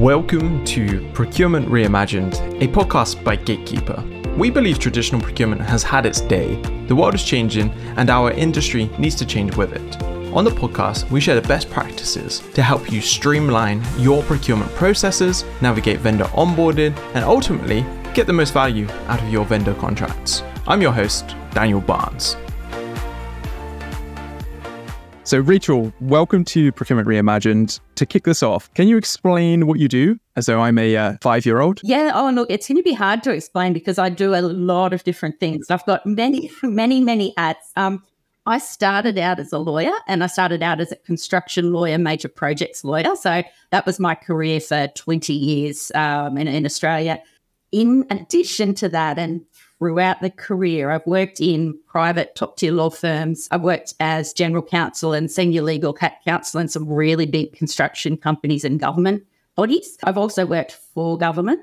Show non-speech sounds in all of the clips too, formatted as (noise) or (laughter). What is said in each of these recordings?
Welcome to Procurement Reimagined, a podcast by Gatekeeper. We believe traditional procurement has had its day, the world is changing, and our industry needs to change with it. On the podcast, we share the best practices to help you streamline your procurement processes, navigate vendor onboarding, and ultimately get the most value out of your vendor contracts. I'm your host, Daniel Barnes. So, Rachelle, welcome to Procurement Reimagined. To kick this off, can you explain what you do as though I'm a uh, five year old? Yeah. Oh, look, it's going to be hard to explain because I do a lot of different things. I've got many, many, many hats. Um, I started out as a lawyer and I started out as a construction lawyer, major projects lawyer. So that was my career for 20 years um, in, in Australia. In addition to that, and throughout the career. I've worked in private top tier law firms. I've worked as general counsel and senior legal counsel in some really big construction companies and government bodies. I've also worked for government.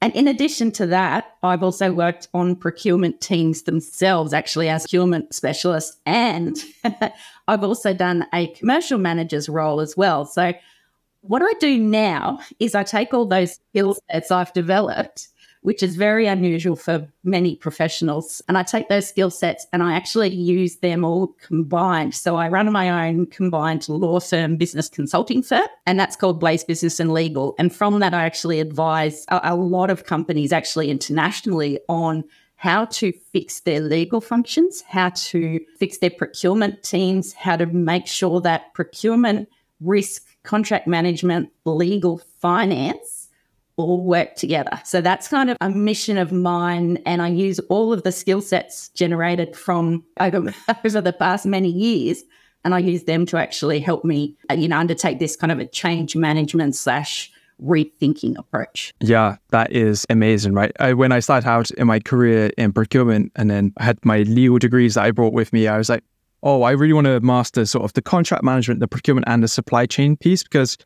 And in addition to that, I've also worked on procurement teams themselves, actually, as procurement specialist. And (laughs) I've also done a commercial manager's role as well. So, what I do now is I take all those skill sets I've developed which is very unusual for many professionals. And I take those skill sets and I actually use them all combined. So I run my own combined law firm business consulting firm, and that's called Blaze Business and Legal. And from that, I actually advise a, a lot of companies, actually internationally, on how to fix their legal functions, how to fix their procurement teams, how to make sure that procurement, risk, contract management, legal, finance all work together. So that's kind of a mission of mine. And I use all of the skill sets generated from over, (laughs) over the past many years. And I use them to actually help me, uh, you know, undertake this kind of a change management slash rethinking approach. Yeah, that is amazing, right? I, when I started out in my career in procurement and then I had my legal degrees that I brought with me, I was like, oh, I really want to master sort of the contract management, the procurement, and the supply chain piece because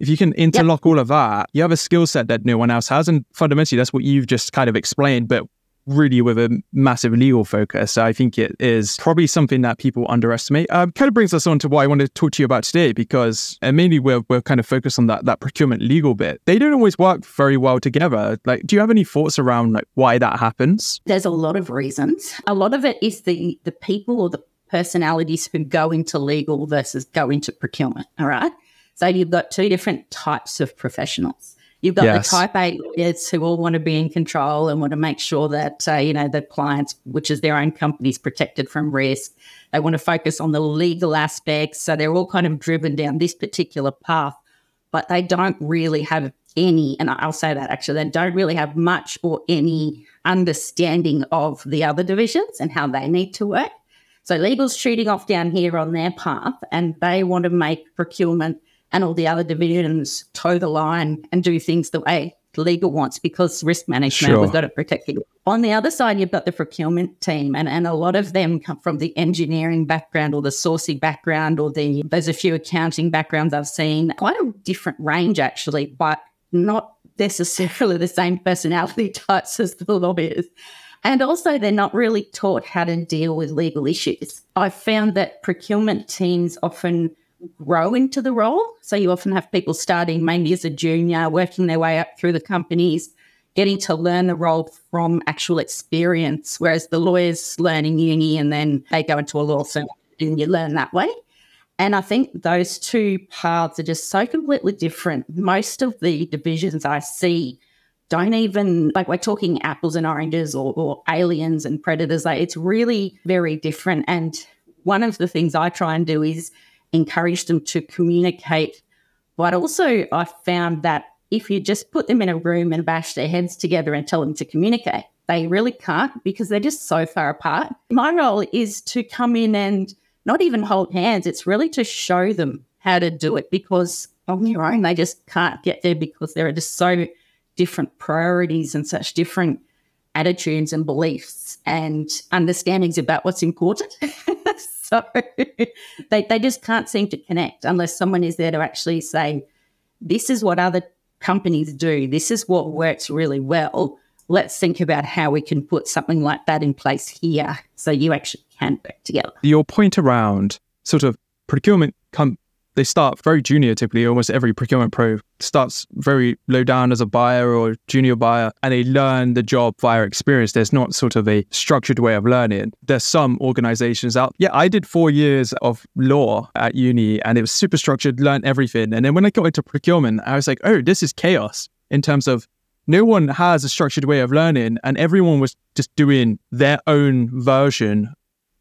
if you can interlock yep. all of that, you have a skill set that no one else has. And fundamentally, that's what you've just kind of explained, but really with a massive legal focus. So I think it is probably something that people underestimate. Um, kind of brings us on to what I want to talk to you about today, because and mainly we're, we're kind of focused on that, that procurement legal bit. They don't always work very well together. Like, do you have any thoughts around like why that happens? There's a lot of reasons. A lot of it is the the people or the personalities who go into legal versus go into procurement. All right. So you've got two different types of professionals. You've got yes. the type A lawyers who all want to be in control and want to make sure that uh, you know the clients, which is their own companies, protected from risk. They want to focus on the legal aspects, so they're all kind of driven down this particular path, but they don't really have any. And I'll say that actually, they don't really have much or any understanding of the other divisions and how they need to work. So legal's shooting off down here on their path, and they want to make procurement and all the other divisions toe the line and do things the way legal wants because risk management, sure. we've got to protect you. On the other side, you've got the procurement team, and, and a lot of them come from the engineering background or the sourcing background, or the there's a few accounting backgrounds I've seen. Quite a different range, actually, but not necessarily the same personality (laughs) types as the lawyers. And also, they're not really taught how to deal with legal issues. I've found that procurement teams often grow into the role. So you often have people starting maybe as a junior, working their way up through the companies, getting to learn the role from actual experience, whereas the lawyers learn in uni and then they go into a law firm and you learn that way. And I think those two paths are just so completely different. Most of the divisions I see don't even like we're talking apples and oranges or, or aliens and predators. Like it's really very different. And one of the things I try and do is encourage them to communicate. But also, I found that if you just put them in a room and bash their heads together and tell them to communicate, they really can't because they're just so far apart. My role is to come in and not even hold hands, it's really to show them how to do it because on your own, they just can't get there because there are just so different priorities and such different attitudes and beliefs and understandings about what's important. (laughs) so (laughs) they, they just can't seem to connect unless someone is there to actually say, this is what other companies do, this is what works really well. Let's think about how we can put something like that in place here so you actually can work together. Your point around sort of procurement com- they start very junior typically. Almost every procurement pro starts very low down as a buyer or junior buyer, and they learn the job via experience. There's not sort of a structured way of learning. There's some organizations out. Yeah, I did four years of law at uni, and it was super structured, learned everything. And then when I got into procurement, I was like, oh, this is chaos in terms of no one has a structured way of learning, and everyone was just doing their own version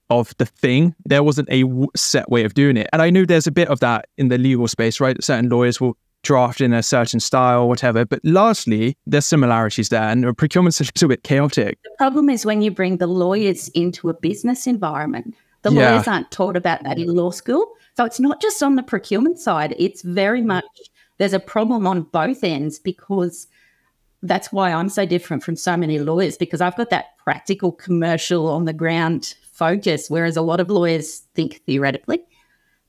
of the thing. There wasn't a set way of doing it. And I know there's a bit of that in the legal space, right? Certain lawyers will draft in a certain style, whatever. But largely, there's similarities there, and procurement's (laughs) a little bit chaotic. The problem is when you bring the lawyers into a business environment. The yeah. lawyers aren't taught about that in law school. So it's not just on the procurement side, it's very mm. much there's a problem on both ends because that's why I'm so different from so many lawyers because I've got that practical commercial on the ground focus, whereas a lot of lawyers think theoretically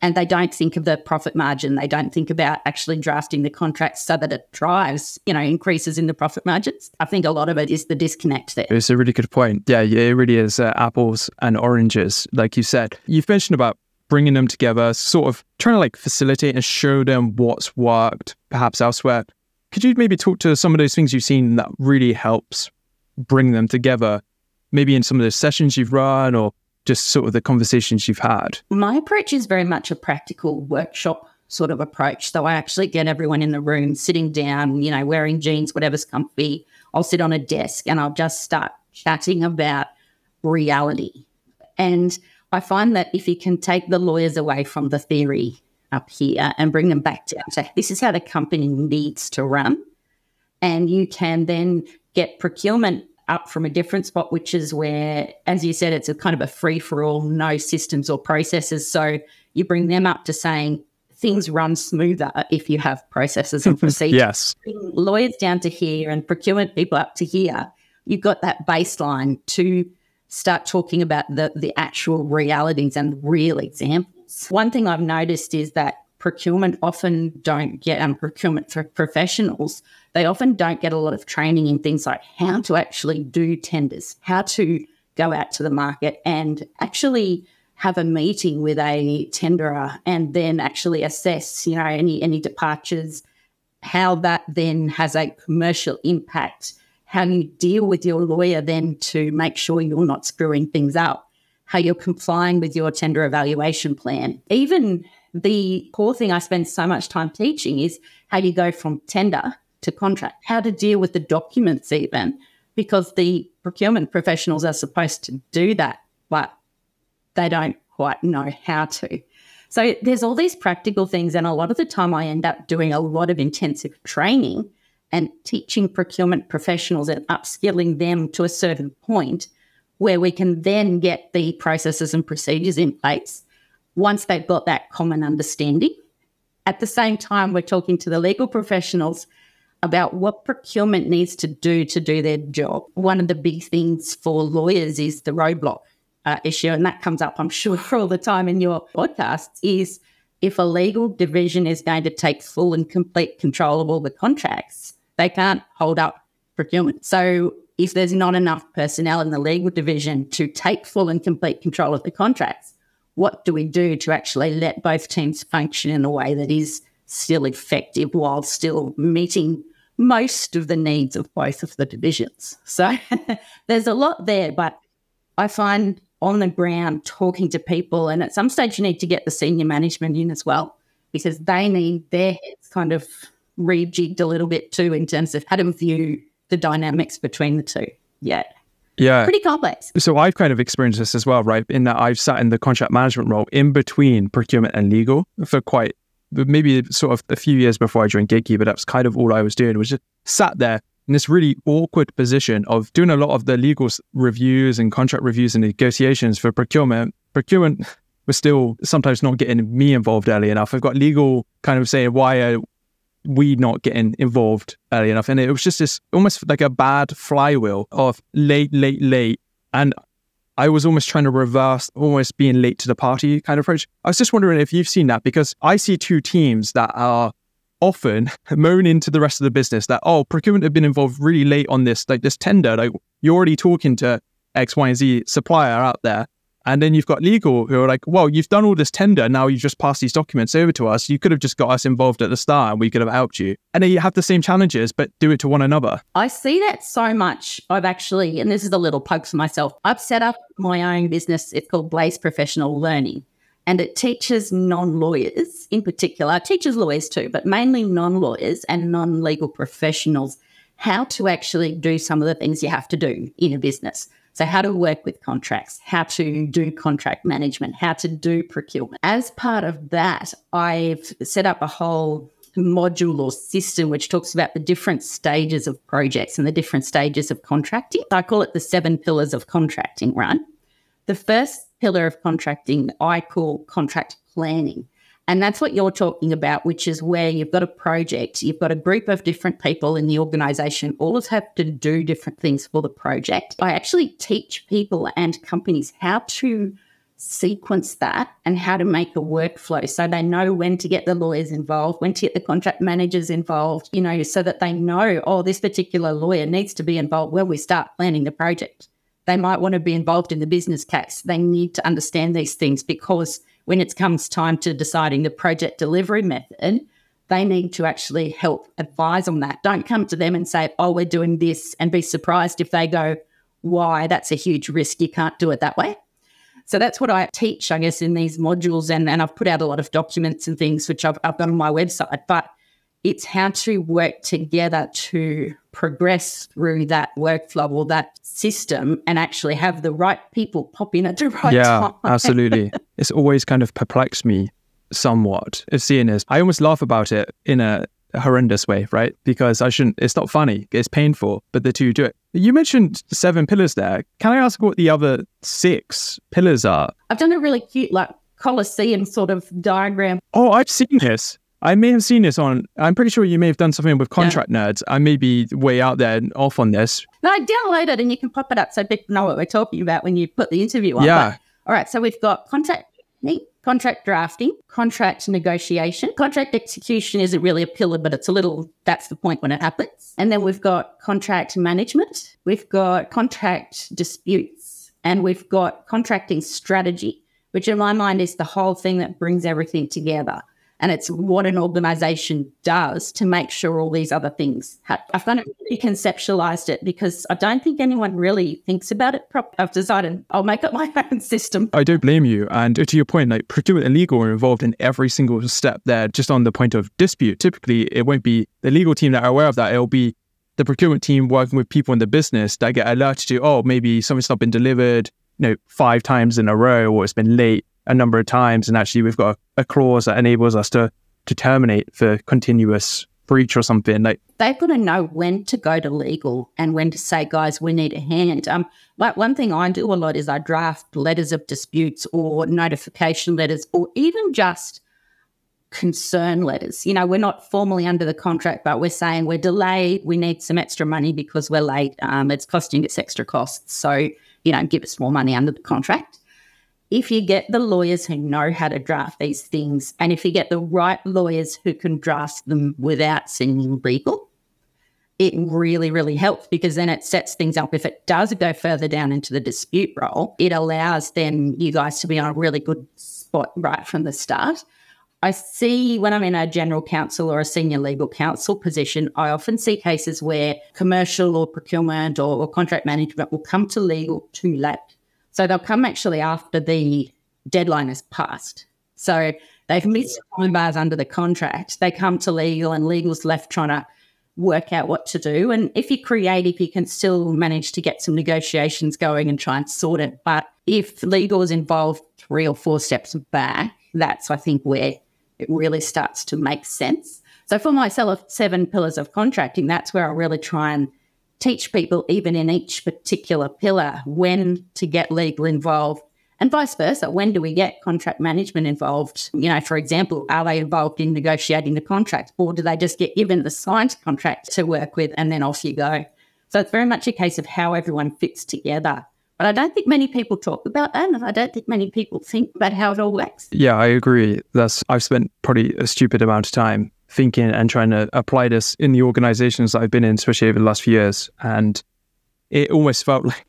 and they don't think of the profit margin. They don't think about actually drafting the contract so that it drives, you know, increases in the profit margins. I think a lot of it is the disconnect there. It's a really good point. Yeah, it really is uh, apples and oranges, like you said. You've mentioned about bringing them together, sort of trying to like facilitate and show them what's worked perhaps elsewhere. Could you maybe talk to some of those things you've seen that really helps bring them together, maybe in some of the sessions you've run or just sort of the conversations you've had? My approach is very much a practical workshop sort of approach. So I actually get everyone in the room sitting down, you know, wearing jeans, whatever's comfy. I'll sit on a desk and I'll just start chatting about reality. And I find that if you can take the lawyers away from the theory up here and bring them back down. So this is how the company needs to run. And you can then get procurement up from a different spot, which is where, as you said, it's a kind of a free for all, no systems or processes. So you bring them up to saying things run smoother if you have processes and (laughs) procedures. yes. Bring lawyers down to here and procurement people up to here. You've got that baseline to start talking about the, the actual realities and real examples. One thing I've noticed is that procurement often don't get, and procurement for professionals, they often don't get a lot of training in things like how to actually do tenders, how to go out to the market and actually have a meeting with a tenderer and then actually assess, you know, any any departures, how that then has a commercial impact, how you deal with your lawyer then to make sure you're not screwing things up, how you're complying with your tender evaluation plan. Even the core thing I spend so much time teaching is how you go from tender to contract, how to deal with the documents, even because the procurement professionals are supposed to do that, but they don't quite know how to. So there's all these practical things, and a lot of the time I end up doing a lot of intensive training and teaching procurement professionals and upskilling them to a certain point where we can then get the processes and procedures in place once they've got that common understanding. At the same time, we're talking to the legal professionals about what procurement needs to do to do their job. One of the big things for lawyers is the roadblock uh, issue, and that comes up, I'm sure, (laughs) all the time in your podcasts, is if a legal division is going to take full and complete control of all the contracts, they can't hold up procurement. So if there's not enough personnel in the legal division to take full and complete control of the contracts, what do we do to actually let both teams function in a way that is still effective while still meeting most of the needs of both of the divisions? So (laughs) there's a lot there, but I find on the ground talking to people, and at some stage, you need to get the senior management in as well because they need their heads kind of rejigged a little bit too in terms of how to view the dynamics between the two. Yeah. Yeah. Pretty complex. So I've kind of experienced this as well, right? In that I've sat in the contract management role in between procurement and legal for quite maybe sort of a few years before I joined Gatekeeper. That's kind of all I was doing was just sat there in this really awkward position of doing a lot of the legal reviews and contract reviews and negotiations for procurement. Procurement was still sometimes not getting me involved early enough. I've got legal kind of saying why are we not getting involved early enough. And it was just this almost like a bad flywheel of late, late, late. And I was almost trying to reverse almost being late to the party kind of approach. I was just wondering if you've seen that because I see two teams that are often (laughs) moaning to the rest of the business that, oh, procurement have been involved really late on this, like this tender. Like you're already talking to X, Y, and Z supplier out there. And then you've got legal who are like, well, you've done all this tender. Now you've just passed these documents over to us. You could have just got us involved at the start and we could have helped you. And then you have the same challenges, but do it to one another. I see that so much. I've actually, and this is a little plug for myself, I've set up my own business. It's called Blaze Professional Learning. And it teaches non lawyers in particular, teaches lawyers too, but mainly non lawyers and non legal professionals how to actually do some of the things you have to do in a business. So, how to work with contracts, how to do contract management, how to do procurement. As part of that, I've set up a whole module or system which talks about the different stages of projects and the different stages of contracting. I call it the seven pillars of contracting, right? The first pillar of contracting I call contract planning. And that's what you're talking about, which is where you've got a project, you've got a group of different people in the organization, all of have to do different things for the project. I actually teach people and companies how to sequence that and how to make a workflow so they know when to get the lawyers involved, when to get the contract managers involved, you know, so that they know, oh, this particular lawyer needs to be involved when we start planning the project. They might want to be involved in the business case. They need to understand these things because when it comes time to deciding the project delivery method, they need to actually help advise on that. Don't come to them and say, oh, we're doing this, and be surprised if they go, why? That's a huge risk. You can't do it that way. So that's what I teach, I guess, in these modules. And, and I've put out a lot of documents and things, which I've, I've got on my website. But it's how to work together to progress through that workflow or that system and actually have the right people pop in at the (laughs) right yeah, time. Yeah, absolutely. (laughs) It's always kind of perplexed me somewhat of seeing this. I almost laugh about it in a horrendous way, right? Because I shouldn't, it's not funny, it's painful, but the two do it. You mentioned seven pillars there. Can I ask what the other six pillars are? I've done a really cute, like, Colosseum sort of diagram. Oh, I've seen this. I may have seen this on. I'm pretty sure you may have done something with contract yeah. nerds. I may be way out there and off on this. No, I download it and you can pop it up so people know what we're talking about when you put the interview on. Yeah. But, all right. So we've got contract contract drafting, contract negotiation. Contract execution isn't really a pillar, but it's a little, that's the point when it happens. And then we've got contract management, we've got contract disputes, and we've got contracting strategy, which in my mind is the whole thing that brings everything together. And it's what an organization does to make sure all these other things happen. I've kind of really conceptualized it because I don't think anyone really thinks about it properly. I've decided I'll make up my (laughs) own system. I don't blame you. And to your point, like procurement and legal are involved in every single step there, just on the point of dispute. Typically, it won't be the legal team that are aware of that. It'll be the procurement team working with people in the business that get alerted to, oh, maybe something's not been delivered, you know, five times in a row or it's been late a number of times, and actually we've got a, a clause that enables us to to terminate for continuous breach or something like they've got to know when to go to legal and when to say guys we need a hand. Um like one thing i do a lot is i draft letters of disputes or notification letters or even just concern letters. You know we're not formally under the contract but we're saying we're delayed we need some extra money because we're late um, it's costing us extra costs. So you know give us more money under the contract if you get the lawyers who know how to draft these things, and if you get the right lawyers who can draft them without seeming legal, it really, really helps because then it sets things up. If it does go further down into the dispute role, it allows then you guys to be on a really good spot right from the start. I see when I'm in a general counsel or a senior legal counsel position, I often see cases where commercial or procurement or, or contract management will come to legal too late so they'll come actually after the deadline has passed. So they've missed time bars under the contract. They come to legal and legal's left trying to work out what to do. And if you're creative, you can still manage to get some negotiations going and try and sort it. But if legal is involved three or four steps back, that's I think where it really starts to make sense. So for myself, seven pillars of contracting, that's where I really try and teach people, even in each particular pillar, when to get legal involved and vice versa. When do we get contract management involved? You know, for example, are they involved in negotiating the contract or do they just get given the signed contract to work with and then off you go? So it's very much a case of how everyone fits together. But I don't think many people talk about that, and I don't think many people think about how it all works. Yeah, I agree. That's I've spent probably a stupid amount of time thinking and trying to apply this in the organizations that I've been in, especially over the last few years. And it almost felt (laughs) like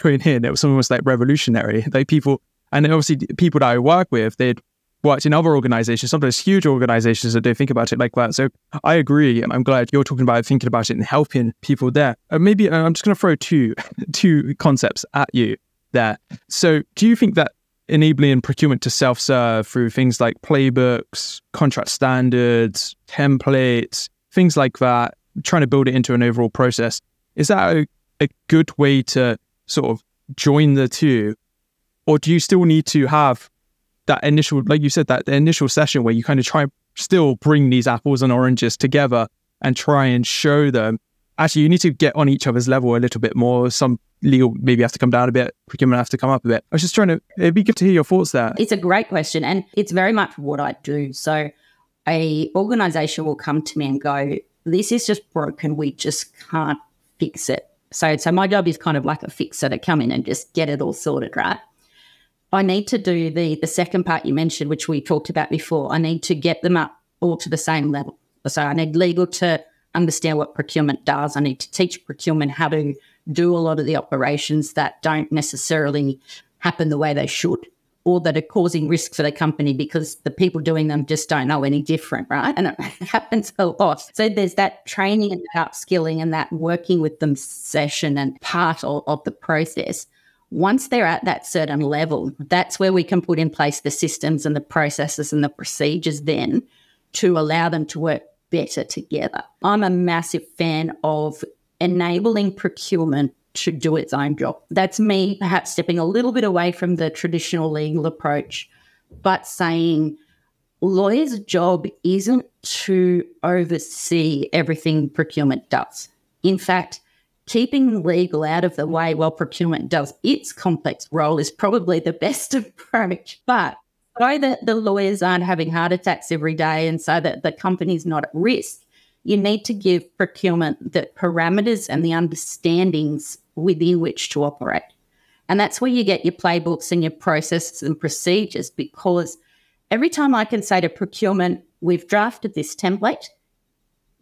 going in, it was almost like revolutionary. Like people, and obviously people that I work with, they'd worked in other organizations, sometimes huge organizations that don't think about it like that. So I agree. I'm glad you're talking about it, thinking about it and helping people there. Uh, maybe uh, I'm just going to throw two, (laughs) two concepts at you there. So do you think that enabling procurement to self-serve through things like playbooks, contract standards, templates, things like that, trying to build it into an overall process, is that a, a good way to sort of join the two? Or do you still need to have that initial, like you said, that initial session where you kind of try still bring these apples and oranges together and try and show them actually you need to get on each other's level a little bit more. Some legal maybe have to come down a bit, procurement have to come up a bit. I was just trying to it'd be good to hear your thoughts there. It's a great question and it's very much what I do. So a organization will come to me and go, This is just broken, we just can't fix it. So so my job is kind of like a fixer to come in and just get it all sorted, right? I need to do the the second part you mentioned, which we talked about before. I need to get them up all to the same level. So I need legal to understand what procurement does. I need to teach procurement how to do a lot of the operations that don't necessarily happen the way they should or that are causing risk for the company because the people doing them just don't know any different, right? And it (laughs) happens a lot. So there's that training and that upskilling and that working with them session and part of, of the process. Once they're at that certain level, that's where we can put in place the systems and the processes and the procedures then to allow them to work better together. I'm a massive fan of enabling procurement to do its own job. That's me perhaps stepping a little bit away from the traditional legal approach, but saying lawyers' job isn't to oversee everything procurement does. In fact, keeping legal out of the way while procurement does its complex role is probably the (laughs) best approach. But so that the lawyers aren't having heart attacks every day and so that the company's not at risk, you need to give procurement the parameters and the understandings within which to operate. And that's where you get your playbooks and your processes and procedures because every time I can say to procurement, we've drafted this template,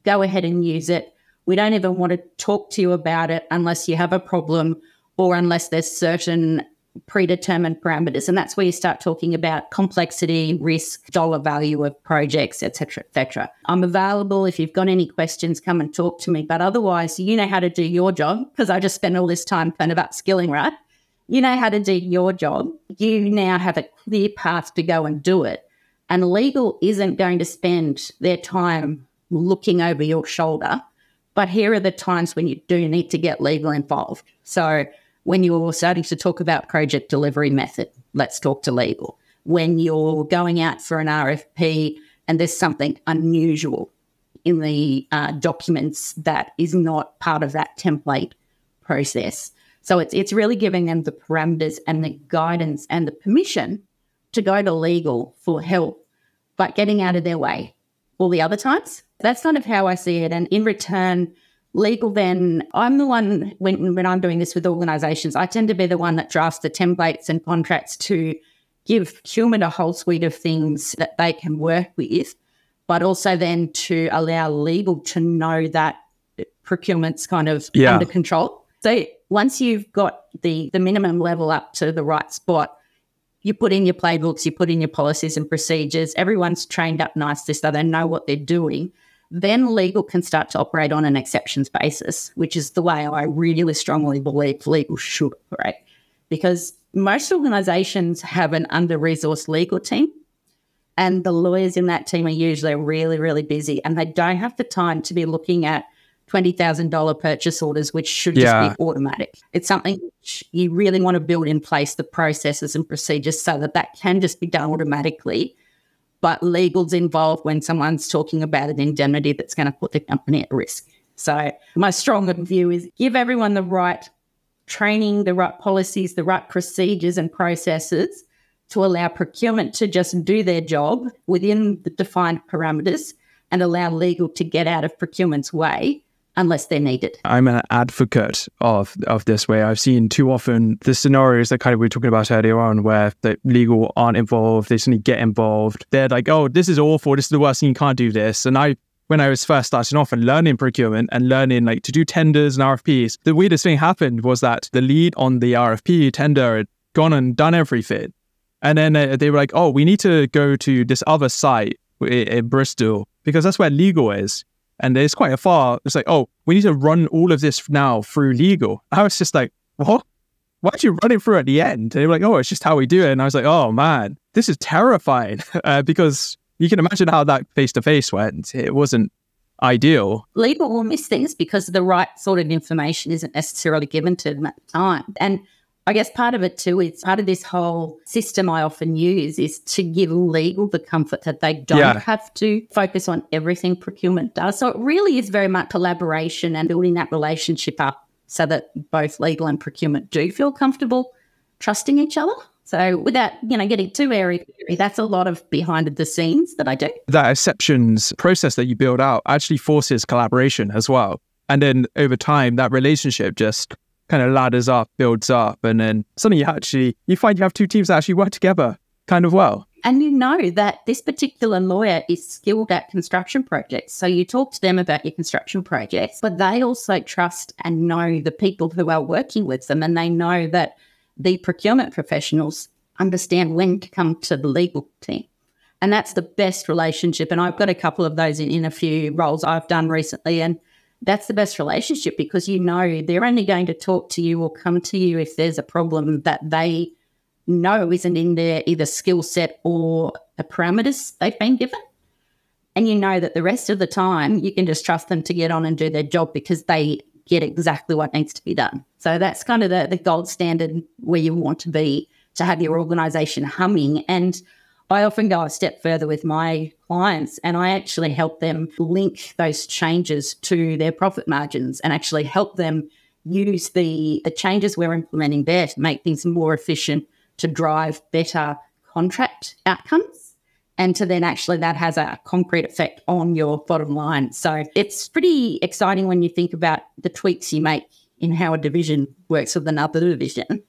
go ahead and use it. We don't even want to talk to you about it unless you have a problem or unless there's certain predetermined parameters. And that's where you start talking about complexity, risk, dollar value of projects, etc., etc. I'm available. If you've got any questions, come and talk to me. But otherwise, you know how to do your job because I just spent all this time kind of upskilling, right? You know how to do your job. You now have a clear path to go and do it. And legal isn't going to spend their time looking over your shoulder. But here are the times when you do need to get legal involved. So when you're starting to talk about project delivery method, let's talk to legal. When you're going out for an RFP and there's something unusual in the uh, documents that is not part of that template process. So it's it's really giving them the parameters and the guidance and the permission to go to legal for help, but getting out of their way all the other times. That's kind of how I see it. And in return, legal then i'm the one when, when i'm doing this with organizations i tend to be the one that drafts the templates and contracts to give human a whole suite of things that they can work with but also then to allow legal to know that procurement's kind of yeah. under control so once you've got the the minimum level up to the right spot you put in your playbooks you put in your policies and procedures everyone's trained up nicely so they know what they're doing then legal can start to operate on an exceptions basis, which is the way I really strongly believe legal should operate. Because most organizations have an under resourced legal team, and the lawyers in that team are usually really, really busy, and they don't have the time to be looking at $20,000 purchase orders, which should yeah. just be automatic. It's something which you really want to build in place the processes and procedures so that that can just be done automatically but legal's involved when someone's talking about an indemnity that's going to put the company at risk. So my stronger view is give everyone the right training, the right policies, the right procedures and processes to allow procurement to just do their job within the defined parameters and allow legal to get out of procurement's way unless they're needed. I'm an advocate of of this way. I've seen too often the scenarios that kind of we were talking about earlier on where the legal aren't involved, they suddenly get involved. They're like, oh, this is awful, this is the worst thing, you can't do this. And I when I was first starting off and learning procurement and learning like to do tenders and RFPs, the weirdest thing happened was that the lead on the RFP tender had gone and done everything. And then uh, they were like, oh, we need to go to this other site in, in Bristol because that's where legal is. And it's quite a far. It's like, oh, we need to run all of this now through legal. I was just like, what? Why'd you run it through at the end? And they were like, oh, it's just how we do it. And I was like, oh man, this is terrifying (laughs) uh, because you can imagine how that face to face went. It wasn't ideal. Legal will miss things because the right sort of information isn't necessarily given to them at the time. And I guess part of it too is part of this whole system I often use is to give legal the comfort that they don't Yeah. have to focus on everything procurement does. So it really is very much collaboration and building that relationship up so that both legal and procurement do feel comfortable trusting each other. So without, you know, getting too airy, that's a lot of behind the scenes that I do. that exceptions process that you build out actually forces collaboration as well. And then over time, that relationship just kind of ladders up, builds up, and then suddenly you actually you find you have two teams that actually work together kind of well. And you know that this particular lawyer is skilled at construction projects. So you talk to them about your construction projects, but they also trust and know the people who are working with them. And they know that the procurement professionals understand when to come to the legal team. And that's the best relationship. And I've got a couple of those in, in a few roles I've done recently. And that's the best relationship because you know they're only going to talk to you or come to you if there's a problem that they know isn't in their either skill set or the parameters they've been given. And you know that the rest of the time you can just trust them to get on and do their job because they get exactly what needs to be done. So that's kind of the, the gold standard where you want to be to have your organization humming. And I often go a step further with my clients and I actually help them link those changes to their profit margins and actually help them use the, the changes we're implementing there to make things more efficient, to drive better contract outcomes, and to then actually that has a concrete effect on your bottom line. So it's pretty exciting when you think about the tweaks you make in how a division works with another division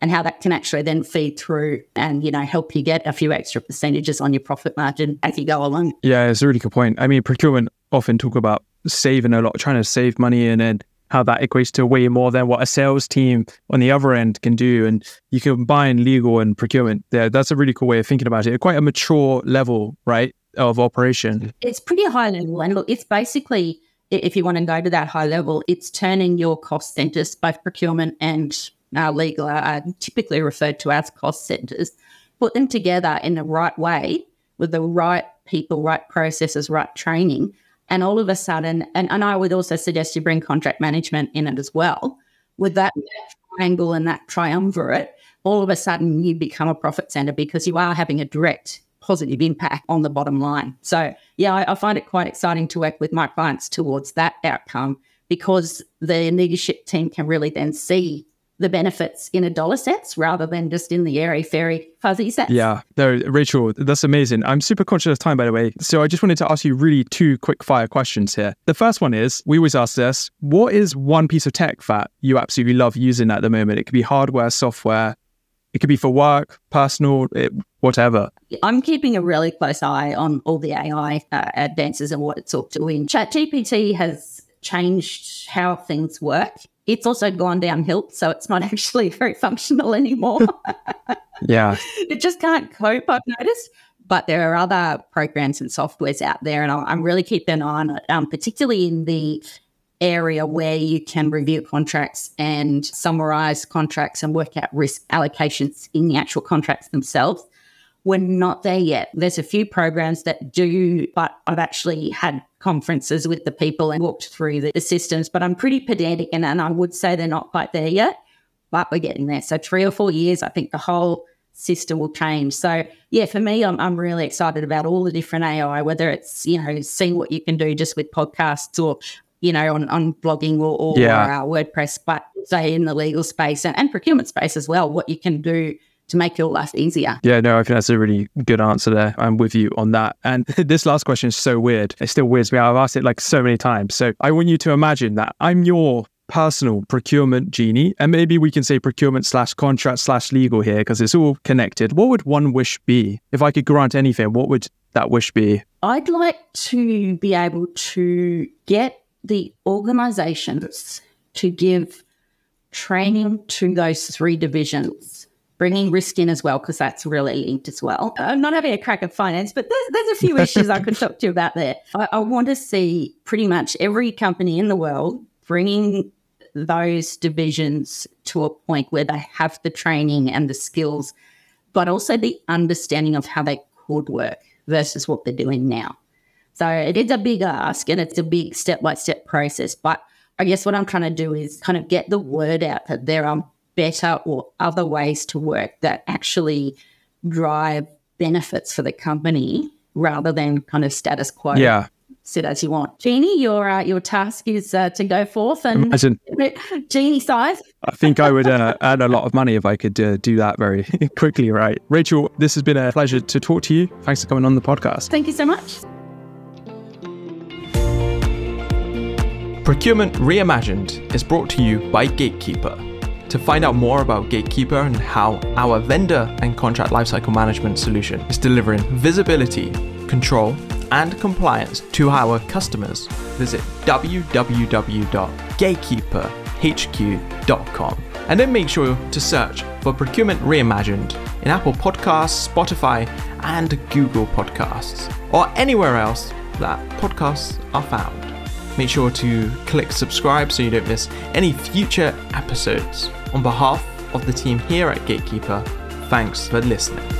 and how that can actually then feed through and you know help you get a few extra percentages on your profit margin as you go along. Yeah, it's a really good point. I mean, procurement often talk about saving a lot, trying to save money, and then how that equates to way more than what a sales team on the other end can do. And you combine legal and procurement. Yeah, that's a really cool way of thinking about it. Quite a mature level, right, of operation. It's pretty high level and look, it's basically if you want to go to that high level, it's turning your cost centers, both procurement and uh, legal are, are typically referred to as cost centers, put them together in the right way with the right people, right processes, right training. And all of a sudden, and, and I would also suggest you bring contract management in it as well. With that triangle and that triumvirate, all of a sudden you become a profit center because you are having a direct positive impact on the bottom line. So, yeah, I, I find it quite exciting to work with my clients towards that outcome because the leadership team can really then see the benefits in a dollar sense rather than just in the airy fairy fuzzy sense. Yeah, no, Rachelle, that's amazing. I'm super conscious of time, by the way. So I just wanted to ask you really two quick fire questions here. The first one is we always ask this what is one piece of tech that you absolutely love using at the moment? It could be hardware, software, it could be for work, personal, it, whatever. I'm keeping a really close eye on all the AI uh, advances and what it's all doing. ChatGPT has changed how things work. It's also gone downhill, so it's not (laughs) actually very functional anymore. (laughs) Yeah. it just can't cope, I've noticed. But there are other programs and softwares out there, and I'm really keeping an eye on it, um, particularly in the area where you can review contracts and summarize contracts and work out risk allocations in the actual contracts themselves. We're not there yet. There's a few programs that do, but I've actually had conferences with the people and walked through the, the systems, but I'm pretty pedantic and, and I would say they're not quite there yet, but we're getting there. So, three or four years, I think the whole system will change. So, yeah, for me, I'm, I'm really excited about all the different AI, whether it's, you know, seeing what you can do just with podcasts or, you know, on, on blogging or, or Yeah. uh, WordPress, but say in the legal space and, and procurement space as well, what you can do to make your life easier. Yeah, no, I think that's a really good answer there. I'm with you on that. And (laughs) this last question is so weird. It still weirds me out. I've asked it like so many times. So I want you to imagine that I'm your personal procurement genie, and maybe we can say procurement slash contract slash legal here because it's all connected. What would one wish be? If I could grant anything, what would that wish be? I'd like to be able to get the organizations to give training to those three divisions, bringing risk in as well, because that's really linked as well. I'm not having a crack at finance, but there's, there's a few (laughs) issues I could talk to you about there. I, I want to see pretty much every company in the world bringing those divisions to a point where they have the training and the skills, but also the understanding of how they could work versus what they're doing now. So it is a big ask and it's a big step by step process. But I guess what I'm trying to do is kind of get the word out that there are better or other ways to work that actually drive benefits for the company rather than kind of status quo. Yeah. Sit as you want. genie, your uh, your task is uh, to go forth and Imagine. (laughs) Jeannie size. I think I would uh, (laughs) earn a lot of money if I could uh, do that very (laughs) quickly, right? Rachelle, this has been a pleasure to talk to you. Thanks for coming on the podcast. Thank you so much. Procurement Reimagined is brought to you by Gatekeeper. To find out more about Gatekeeper and how our vendor and contract lifecycle management solution is delivering visibility, control, and compliance to our customers, visit www.gatekeeperhq.com. And then make sure to search for Procurement Reimagined in Apple Podcasts, Spotify, and Google Podcasts, or anywhere else that podcasts are found. Make sure to click subscribe so you don't miss any future episodes. On behalf of the team here at Gatekeeper, thanks for listening.